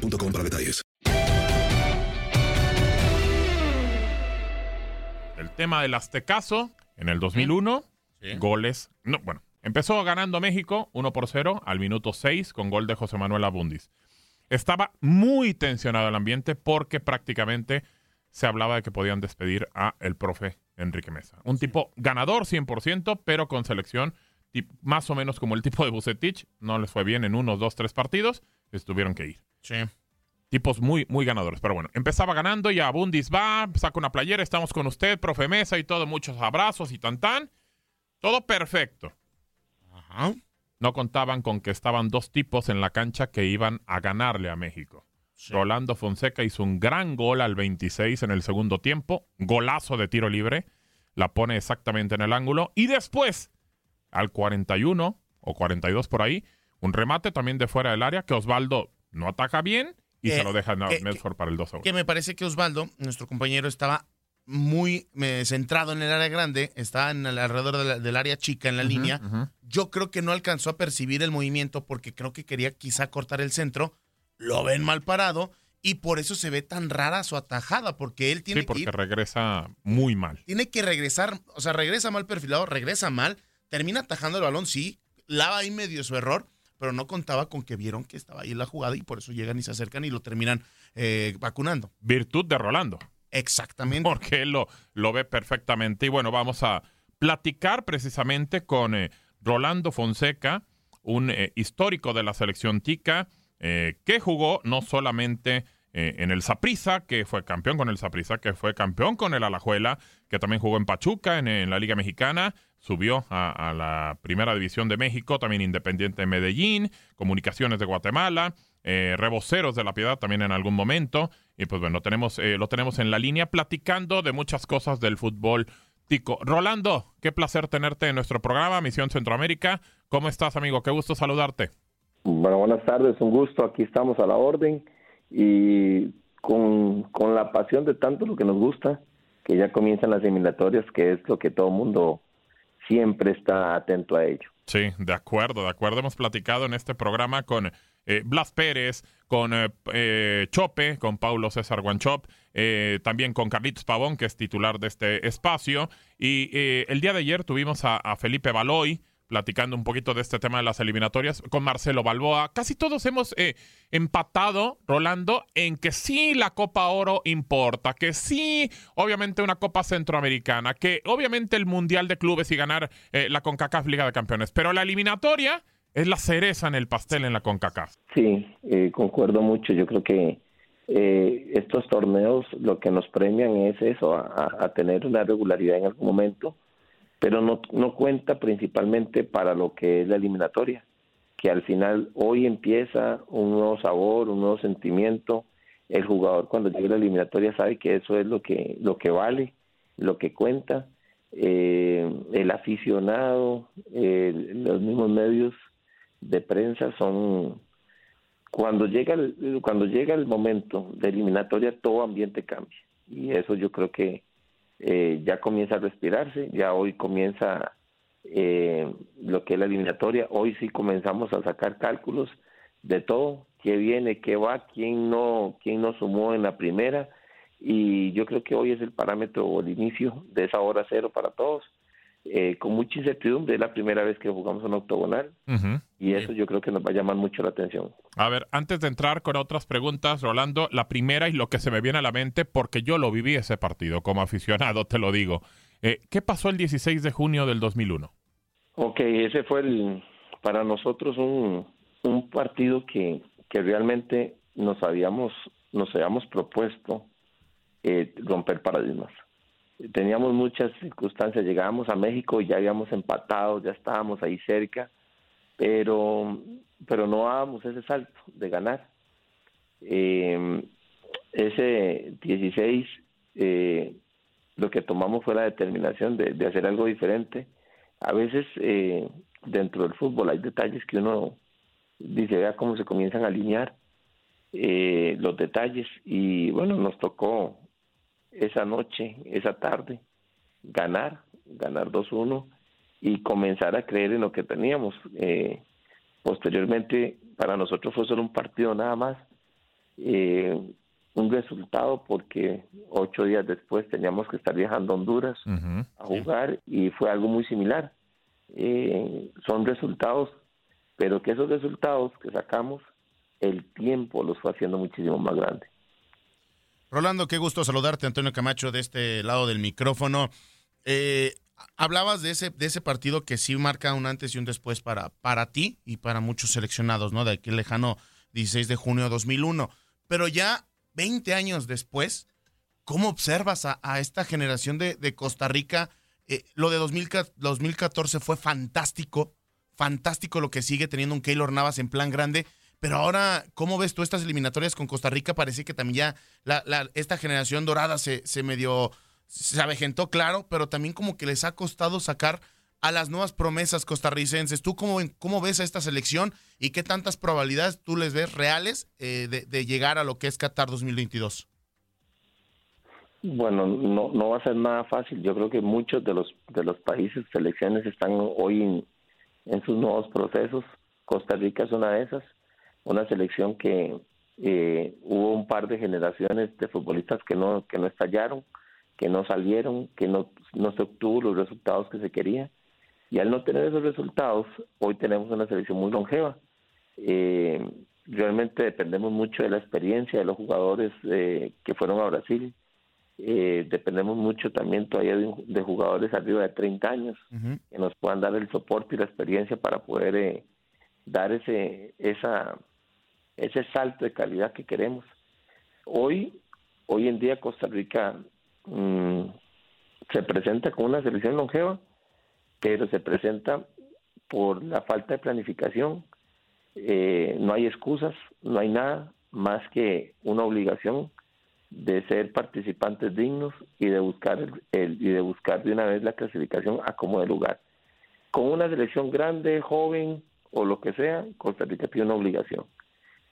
boostmobile.com para detalles. El tema del Aztecaso en el 2001, goles. No, bueno, empezó ganando México 1 por 0 al minuto 6 con gol de José Manuel Abundis. Estaba muy tensionado el ambiente porque prácticamente se hablaba de que podían despedir a el profe Enrique Mesa. Un tipo ganador 100%, pero con selección más o menos como el tipo de Bucetich. No les fue bien en unos, dos, tres partidos. Les tuvieron que ir. Sí. Tipos muy, muy ganadores. Pero bueno, empezaba ganando y Abundis va, saca una playera, estamos con usted, profe Mesa y todo, muchos abrazos y tan tan. Todo perfecto. Ajá. No contaban con que estaban dos tipos en la cancha que iban a ganarle a México. Rolando Fonseca hizo un gran gol al 26 en el segundo tiempo, golazo de tiro libre, la pone exactamente en el ángulo y después al 41 o 42 por ahí, un remate también de fuera del área que Osvaldo no ataca bien y se lo deja a Medford para el 2 Que me parece que Osvaldo, nuestro compañero, estaba muy centrado en el área grande, estaba en el, alrededor del área chica en la línea. Yo creo que no alcanzó a percibir el movimiento porque creo que quería quizá cortar el centro. Lo ven mal parado y por eso se ve tan rara su atajada, porque él tiene sí, porque regresa muy mal. Tiene que regresar, o sea, regresa mal perfilado, regresa mal, termina atajando el balón, sí, lava ahí medio su error, pero no contaba con que vieron que estaba ahí la jugada y por eso llegan y se acercan y lo terminan eh, vacunando. Virtud de Rolando. Exactamente. Porque él lo, lo ve perfectamente. Y bueno, vamos a platicar precisamente con eh, Rolando Fonseca, un eh, histórico de la selección tica, que jugó no solamente en el Saprissa, que fue campeón con el Saprissa, que fue campeón con el Alajuela, que también jugó en Pachuca, en la Liga Mexicana, subió a, la Primera División de México, también Independiente de Medellín, Comunicaciones de Guatemala, eh, Reboceros de la Piedad también en algún momento. Y pues bueno, tenemos, eh, lo tenemos en la línea platicando de muchas cosas del fútbol tico. Rolando, qué placer tenerte en nuestro programa Misión Centroamérica. ¿Cómo estás, amigo? Qué gusto saludarte. Bueno, buenas tardes, un gusto. Aquí estamos a la orden y con, con la pasión de tanto lo que nos gusta, que ya comienzan las eliminatorias, que es lo que todo mundo siempre está atento a ello. Sí, de acuerdo, de acuerdo. Hemos platicado en este programa con eh, Blas Pérez, con eh, eh, Chope, con Paulo César Guanchop, también con Carlitos Pavón, que es titular de este espacio. Y el día de ayer tuvimos a, a Felipe Baloy, platicando un poquito de este tema de las eliminatorias con Marcelo Balboa. Casi todos hemos eh, empatado, Rolando, en que sí la Copa Oro importa, que sí, obviamente, una Copa Centroamericana, que obviamente el Mundial de Clubes y ganar eh, la CONCACAF Liga de Campeones, pero la eliminatoria es la cereza en el pastel en la CONCACAF. Sí, eh, concuerdo mucho. Yo creo que estos torneos lo que nos premian es eso, a tener una regularidad en algún momento pero no, no cuenta principalmente para lo que es la eliminatoria, que al final hoy empieza un nuevo sabor, un nuevo sentimiento. El jugador cuando llega a la eliminatoria sabe que eso es lo que, lo que vale, lo que cuenta. Eh, el aficionado, los mismos medios de prensa son cuando llega el, cuando llega el momento de eliminatoria todo ambiente cambia y eso yo creo que eh, ya comienza a respirarse, ya hoy comienza eh, lo que es la eliminatoria, hoy sí comenzamos a sacar cálculos de todo, qué viene, qué va, quién no, quién no sumó en la primera, y yo creo que hoy es el parámetro o el inicio de esa hora cero para todos. Eh, con mucha incertidumbre. Es la primera vez que jugamos un octogonal y eso yo creo que nos va a llamar mucho la atención. A ver, antes de entrar con otras preguntas, Rolando, la primera y lo que se me viene a la mente, porque yo lo viví ese partido como aficionado, te lo digo. Eh, ¿Qué pasó el 16 de junio del 2001? Ok, ese fue el, para nosotros un, un partido que, que realmente nos habíamos, nos habíamos propuesto eh, romper paradigmas teníamos muchas circunstancias, llegábamos a México y ya habíamos empatado, ya estábamos ahí cerca, pero, pero no dábamos ese salto de ganar. Eh, ese 16 eh, lo que tomamos fue la determinación de, hacer algo diferente. A veces eh, dentro del fútbol hay detalles que uno dice, vea cómo se comienzan a alinear eh, los detalles y bueno, nos tocó esa noche, esa tarde, ganar, ganar 2-1 y comenzar a creer en lo que teníamos. Eh, posteriormente, para nosotros fue solo un partido nada más. Eh, un resultado porque ocho días después teníamos que estar viajando a Honduras a jugar y fue algo muy similar. Eh, son resultados, pero que esos resultados que sacamos, el tiempo los fue haciendo muchísimo más grandes. Rolando, qué gusto saludarte, Antonio Camacho, de este lado del micrófono. Eh, hablabas de ese, de ese partido que sí marca un antes y un después para, para ti y para muchos seleccionados, ¿no? De aquel lejano 16 de junio de 2001. Pero ya 20 años después, ¿cómo observas a, esta generación de, Costa Rica? Eh, lo de 2014 fue fantástico, fantástico lo que sigue teniendo un Keylor Navas en plan grande. Pero ahora, ¿cómo ves tú estas eliminatorias con Costa Rica? Parece que también ya esta generación dorada se, se medio, se avejentó, claro, pero también como que les ha costado sacar a las nuevas promesas costarricenses. ¿Tú cómo, cómo ves a esta selección y qué tantas probabilidades tú les ves reales eh, de, llegar a lo que es Qatar 2022? Bueno, no, no va a ser nada fácil. Yo creo que muchos de los de los países, selecciones están hoy en, sus nuevos procesos. Costa Rica es una de esas, una selección que eh, hubo un par de generaciones de futbolistas que no que no estallaron, que no salieron, que no, no se obtuvo los resultados que se quería y al no tener esos resultados, hoy tenemos una selección muy longeva. Eh, realmente dependemos mucho de la experiencia de los jugadores eh, que fueron a Brasil. Eh, dependemos mucho también todavía de, jugadores arriba de 30 años que nos puedan dar el soporte y la experiencia para poder dar ese esa ese salto de calidad que queremos. Hoy hoy en día Costa Rica mm, se presenta con una selección longeva pero se presenta por la falta de planificación. Eh, no hay excusas, no hay nada más que una obligación de ser participantes dignos y de buscar el, y de buscar de una vez la clasificación a como de lugar. Con una selección grande, joven o lo que sea, Costa Rica tiene una obligación.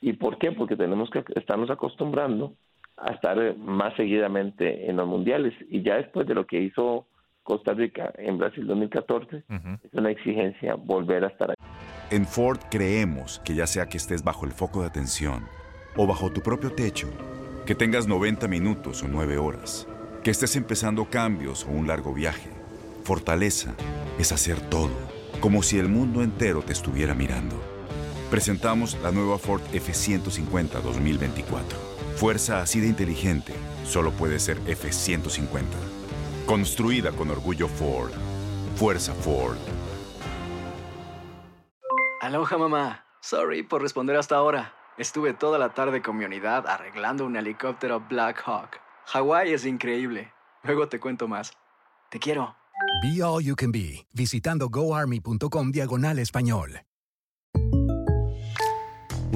¿Y por qué? Porque tenemos que estarnos acostumbrando a estar más seguidamente en los mundiales. Y ya después de lo que hizo Costa Rica en Brasil 2014, es una exigencia volver a estar ahí. En Ford creemos que ya sea que estés bajo el foco de atención o bajo tu propio techo, que tengas 90 minutos o 9 horas, que estés empezando cambios o un largo viaje, fortaleza es hacer todo, como si el mundo entero te estuviera mirando. Presentamos la nueva Ford F150 2024. Fuerza así de inteligente solo puede ser F150. Construida con orgullo Ford. Fuerza Ford. Aloha mamá. Sorry por responder hasta ahora. Estuve toda la tarde con mi unidad arreglando un helicóptero Black Hawk. Hawái es increíble. Luego te cuento más. Te quiero. Be All You Can Be, visitando goarmy.com diagonal español.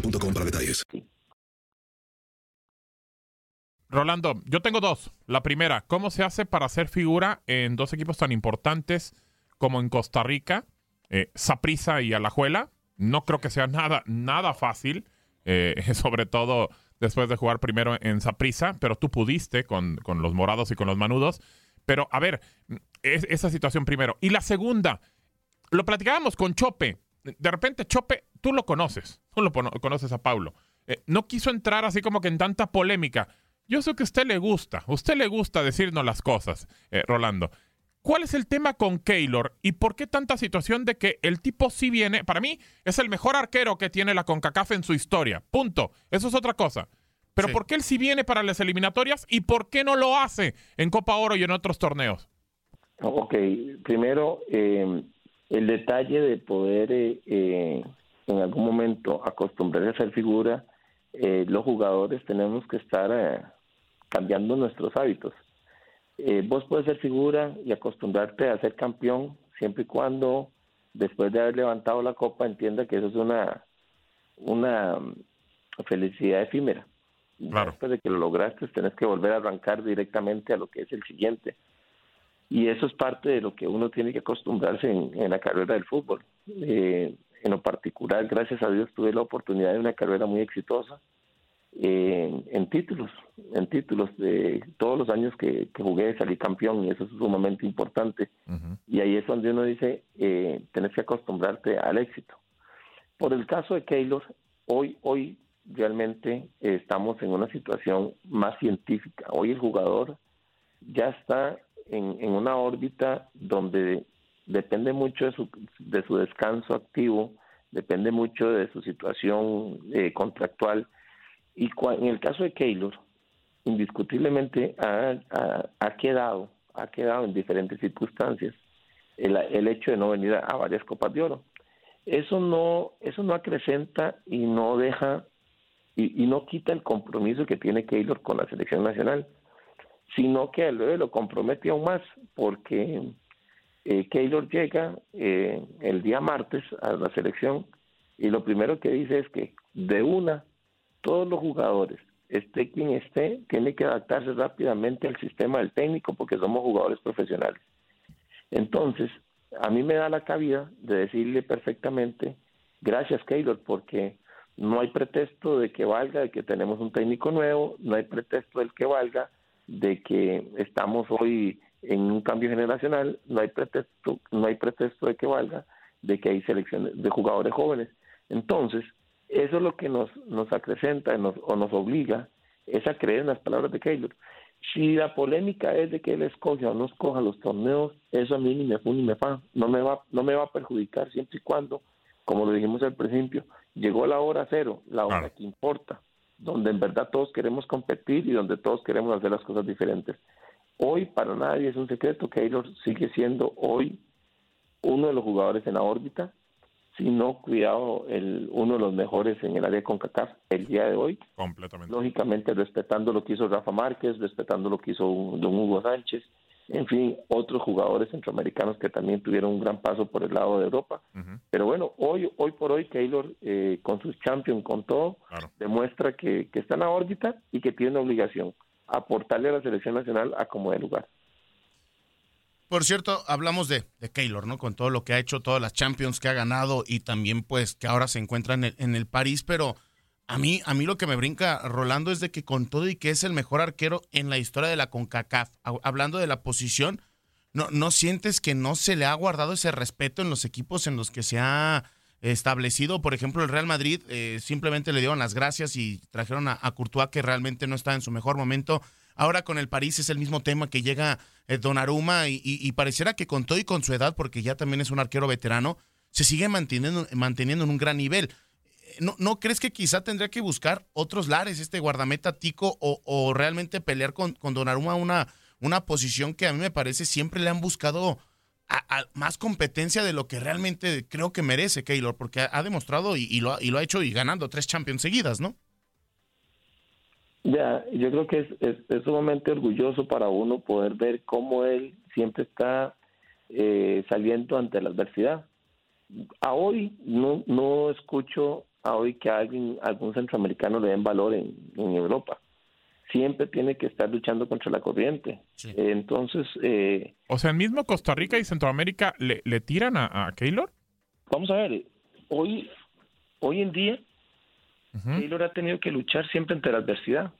para detalles. Rolando, yo tengo dos. La primera, ¿cómo se hace para hacer figura en dos equipos tan importantes como en Costa Rica, eh, Saprisa y Alajuela? No creo que sea nada, nada fácil, eh, sobre todo después de jugar primero en Saprissa, pero tú pudiste con, con los morados y con los manudos. Pero, a ver, es- esa situación primero. Y la segunda, lo platicábamos con Chope. De repente, Chope, tú lo conoces. Tú lo cono- conoces a Paulo. Eh, no quiso entrar así como que en tanta polémica. Yo sé que a usted le gusta. A usted le gusta decirnos las cosas, eh, Rolando. ¿Cuál es el tema con Keylor y por qué tanta situación de que el tipo sí viene? Para mí es el mejor arquero que tiene la CONCACAF en su historia. Punto. Eso es otra cosa. Pero Sí. ¿por qué él sí viene para las eliminatorias y por qué no lo hace en Copa Oro y en otros torneos? Ok, primero, eh, el detalle de poder eh, eh, en algún momento acostumbrarse a ser figura, eh, los jugadores tenemos que estar eh, cambiando nuestros hábitos. Eh, vos puedes ser figura y acostumbrarte a ser campeón siempre y cuando después de haber levantado la copa entienda que eso es una, una mm, felicidad efímera. Claro. Después de que lo lograste, tenés que volver a arrancar directamente a lo que es el siguiente. Y eso es parte de lo que uno tiene que acostumbrarse en, en la carrera del fútbol. Eh, en lo particular, gracias a Dios, tuve la oportunidad de una carrera muy exitosa eh, en títulos, en títulos de todos los años que, que jugué, salí campeón y eso es sumamente importante. Y ahí es donde uno dice, eh, tenés que acostumbrarte al éxito. Por el caso de Keylor, hoy, hoy realmente eh, estamos en una situación más científica. Hoy el jugador ya está en, en una órbita donde depende mucho de su, de su descanso activo, depende mucho de su situación eh, contractual. Y en el caso de Keylor, indiscutiblemente ha, ha- quedado, ha quedado en diferentes circunstancias el, el hecho de no venir a, a varias copas de oro. Eso no, eso no acrecenta y no deja y, y no quita el compromiso que tiene Keylor con la selección nacional, sino que luego lo compromete aún más, porque eh, Keylor llega eh, el día martes a la selección y lo primero que dice es que de una, todos los jugadores, esté quien esté, tiene que adaptarse rápidamente al sistema del técnico porque somos jugadores profesionales. Entonces, a mí me da la cabida de decirle perfectamente, gracias Keylor, porque no hay pretexto de que valga de que tenemos un técnico nuevo, no hay pretexto del que valga de que estamos hoy en un cambio generacional, no hay pretexto, no hay pretexto de que valga de que hay selecciones de jugadores jóvenes. Entonces, eso es lo que nos, nos acrecenta nos, o nos obliga, es a creer en las palabras de Keylor. Si la polémica es de que él escoge o no escoja los torneos, eso a mí ni me ni me fa, no me va, no me va a perjudicar siempre y cuando, como lo dijimos al principio, llegó la hora cero, la hora que importa, donde en verdad todos queremos competir y donde todos queremos hacer las cosas diferentes. Hoy para nadie es un secreto que Keylor sigue siendo hoy uno de los jugadores en la órbita, si no cuidado el, uno de los mejores en el área de CONCACAF el día de hoy. Completamente. Lógicamente respetando lo que hizo Rafa Márquez, respetando lo que hizo un- don Hugo Sánchez, en fin, otros jugadores centroamericanos que también tuvieron un gran paso por el lado de Europa. Pero bueno, hoy, hoy por hoy Keylor, eh, con sus champions, con todo, demuestra que, que está en la órbita y que tiene una obligación, aportarle a la selección nacional a como de lugar. Por cierto, hablamos de, de Keylor, ¿no? Con todo lo que ha hecho, todas las Champions que ha ganado y también pues que ahora se encuentra en el, en el París, pero a mí, a mí lo que me brinca, Rolando, es de que con todo y que es el mejor arquero en la historia de la CONCACAF, ha- hablando de la posición, ¿no, ¿no sientes que no se le ha guardado ese respeto en los equipos en los que se ha establecido? Por ejemplo, el Real Madrid eh, simplemente le dieron las gracias y trajeron a, Courtois, que realmente no está en su mejor momento. Ahora con el París es el mismo tema que llega eh, Donnarumma y, pareciera que con todo y con su edad, porque ya también es un arquero veterano, se sigue manteniendo, manteniendo en un gran nivel. Eh, ¿No, ¿No crees que quizá tendría que buscar otros lares este guardameta tico o, o realmente pelear con, con Donnarumma una, una posición que a mí me parece siempre le han buscado a- más competencia de lo que realmente creo que merece Keylor, porque ha, demostrado y, y lo, y lo ha hecho y ganando tres Champions seguidas, ¿no? Ya, yo creo que es, es, sumamente orgulloso para uno poder ver cómo él siempre está eh, saliendo ante la adversidad. A hoy no, no escucho a hoy que alguien, algún centroamericano le den valor en Europa. Siempre tiene que estar luchando contra la corriente. Eh, entonces, eh, O sea, en mismo Costa Rica y Centroamérica le, le tiran a, a Keylor. vamos a ver, hoy, hoy en día Keylor ha tenido que luchar siempre ante la adversidad,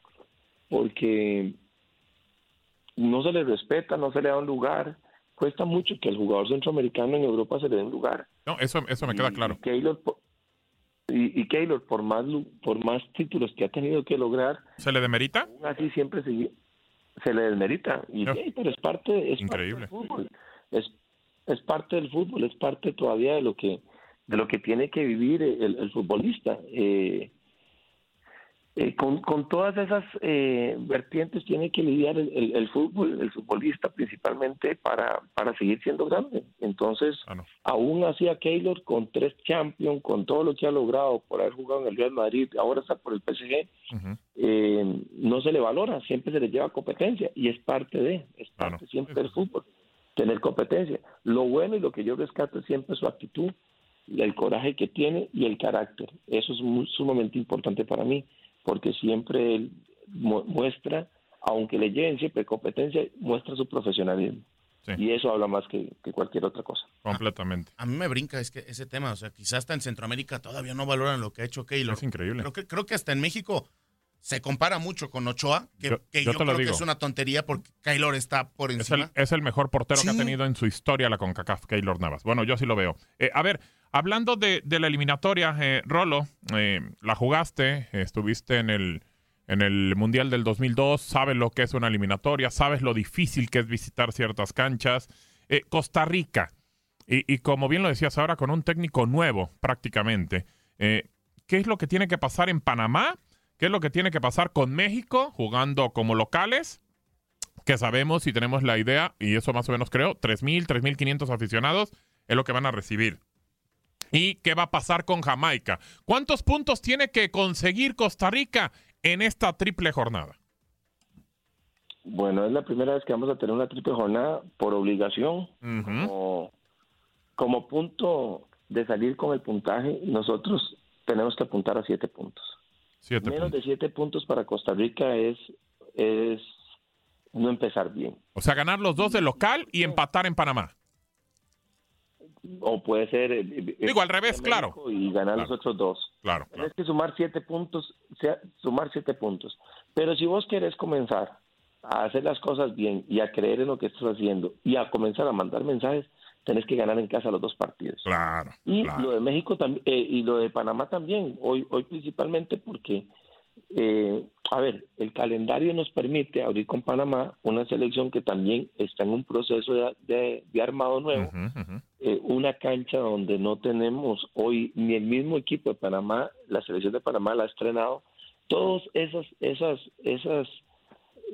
porque no se le respeta, no se le da un lugar. Cuesta mucho que al jugador centroamericano en Europa se le dé un lugar. No, eso, eso me queda claro. Keylor, y, y Keylor, por más, por más títulos que ha tenido que lograr, ¿Se le demerita? así siempre se, se le desmerita. Y No. pero es parte, es Increíble. parte del fútbol. Es, es parte del fútbol, es parte todavía de lo que de lo que tiene que vivir el, el futbolista. Eh, eh, con, con todas esas eh, vertientes tiene que lidiar el, el- el fútbol, el futbolista principalmente para, para seguir siendo grande. Entonces, Ah, no. aún así a Keylor con tres Champions, con todo lo que ha logrado por haber jugado en el Real Madrid, ahora está por el PSG, Ujú. eh, no se le valora, siempre se le lleva competencia y es parte de, es Claro. parte siempre del fútbol, tener competencia. Lo bueno y lo que yo rescato es siempre su actitud, el coraje que tiene y el carácter. Eso es muy, sumamente importante para mí, porque siempre muestra, aunque le lleven siempre competencia, muestra su profesionalismo. Sí. Y eso habla más que, que cualquier otra cosa. Completamente. A mí me brinca es que ese tema, o sea, quizás hasta en Centroamérica todavía no valoran lo que ha hecho Keylor. Es increíble. Creo que, creo que hasta en México se compara mucho con Ochoa, que Yo- que yo yo, te lo creo digo. que es una tontería porque Keylor está por Es el, encima. es el mejor portero que ha tenido en su historia la CONCACAF, Keylor Navas. Bueno, yo sí lo veo. Eh, a ver, hablando de, de la eliminatoria, eh, Rolo, eh, la jugaste, estuviste en el, en el Mundial del 2002, sabes lo que es una eliminatoria, sabes lo difícil que es visitar ciertas canchas. Eh, Costa Rica, y, y como bien lo decías ahora, con un técnico nuevo prácticamente, ¿qué es lo que tiene que pasar en Panamá? ¿Qué es lo que tiene que pasar con México jugando como locales? que sabemos y tenemos la idea, y eso más o menos creo, 3.000, 3.500 aficionados es lo que van a recibir. ¿Y qué va a pasar con Jamaica? ¿Cuántos puntos tiene que conseguir Costa Rica en esta triple jornada? Bueno, es la primera vez que vamos a tener una triple jornada por obligación. como, como punto de salir con el puntaje, nosotros tenemos que apuntar a siete puntos. Siete Menos puntos. de siete puntos para Costa Rica es, es no empezar bien. O sea, ganar los dos de local y empatar en Panamá. O puede ser... eh, eh, Digo, al revés, claro. Y ganar los otros dos. Claro. Tienes que sumar siete puntos, sea- sumar siete puntos. Pero si vos querés comenzar a hacer las cosas bien y a creer en lo que estás haciendo y a comenzar a mandar mensajes, tenés que ganar en casa los dos partidos. Claro. Y claro. lo de México también, y lo de Panamá también, hoy, hoy principalmente porque, eh, a ver, el calendario nos permite abrir con Panamá una selección que también está en un proceso de, de- de armado nuevo, eh, una cancha donde no tenemos hoy ni el mismo equipo de Panamá, la selección de Panamá la ha estrenado, todas esas, esas, esas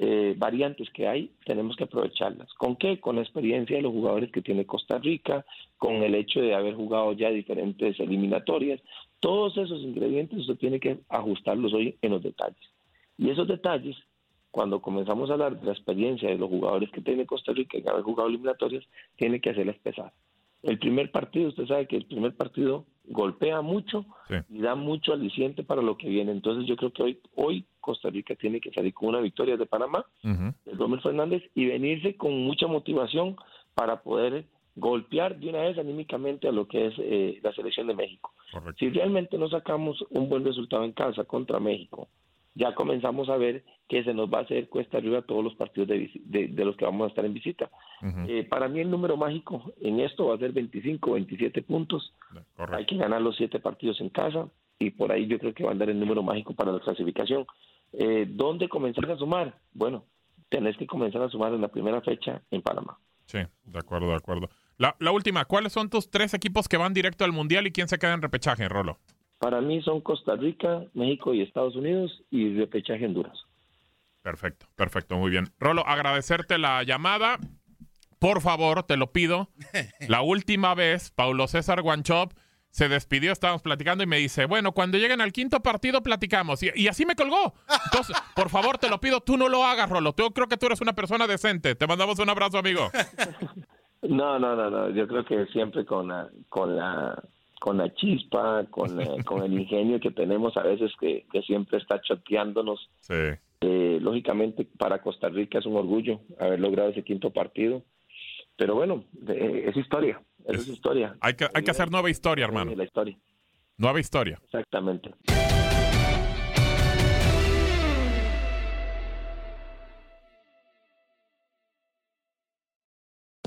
eh, variantes que hay, tenemos que aprovecharlas. ¿Con qué? Con la experiencia de los jugadores que tiene Costa Rica, con el hecho de haber jugado ya diferentes eliminatorias. Todos esos ingredientes usted tiene que ajustarlos hoy en los detalles. Y esos detalles, cuando comenzamos a hablar de la experiencia de los jugadores que tiene Costa Rica en haber jugado eliminatorias, tiene que hacerlas pesar. El primer partido, usted sabe que el primer partido golpea mucho Sí. y da mucho aliciente para lo que viene. Entonces yo creo que hoy, hoy Costa Rica tiene que salir con una victoria de Panamá, Ujú. de Romer Fernández, y venirse con mucha motivación para poder golpear de una vez anímicamente a lo que es eh, la selección de México. Correcto. Si realmente no sacamos un buen resultado en casa contra México, ya comenzamos a ver que se nos va a hacer cuesta arriba todos los partidos de, visi- de- de los que vamos a estar en visita. Eh, para mí el número mágico en esto va a ser 25, 27 puntos. Hay que ganar los siete partidos en casa y por ahí yo creo que va a andar el número mágico para la clasificación. Eh, ¿Dónde comenzar a sumar? Bueno, tenés que comenzar a sumar en la primera fecha en Panamá. Sí, de acuerdo, de acuerdo. La, la última, ¿cuáles son tus tres equipos que van directo al Mundial y quién se queda en repechaje, Rolo? Para mí son Costa Rica, México y Estados Unidos y repechaje Honduras. Perfecto, perfecto, muy bien. Rolo, agradecerte la llamada. Por favor, te lo pido. La última vez, Paulo César Guanchop se despidió, estábamos platicando y me dice, bueno, cuando lleguen al quinto partido platicamos. Y, y así me colgó. Entonces, por favor, te lo pido, tú no lo hagas, Rolo. Yo creo que tú eres una persona decente. Te mandamos un abrazo, amigo. No, no, no, no. Yo creo que siempre con la, con la, con la chispa, con, la- con el ingenio que tenemos a veces que, que siempre está choteándonos. Sí. Eh, lógicamente para Costa Rica es un orgullo haber logrado ese quinto partido. Pero bueno, eh, es historia. Eso es, historia. Hay que, hay que hacer nueva historia, hermano. La historia, Nueva historia. exactamente.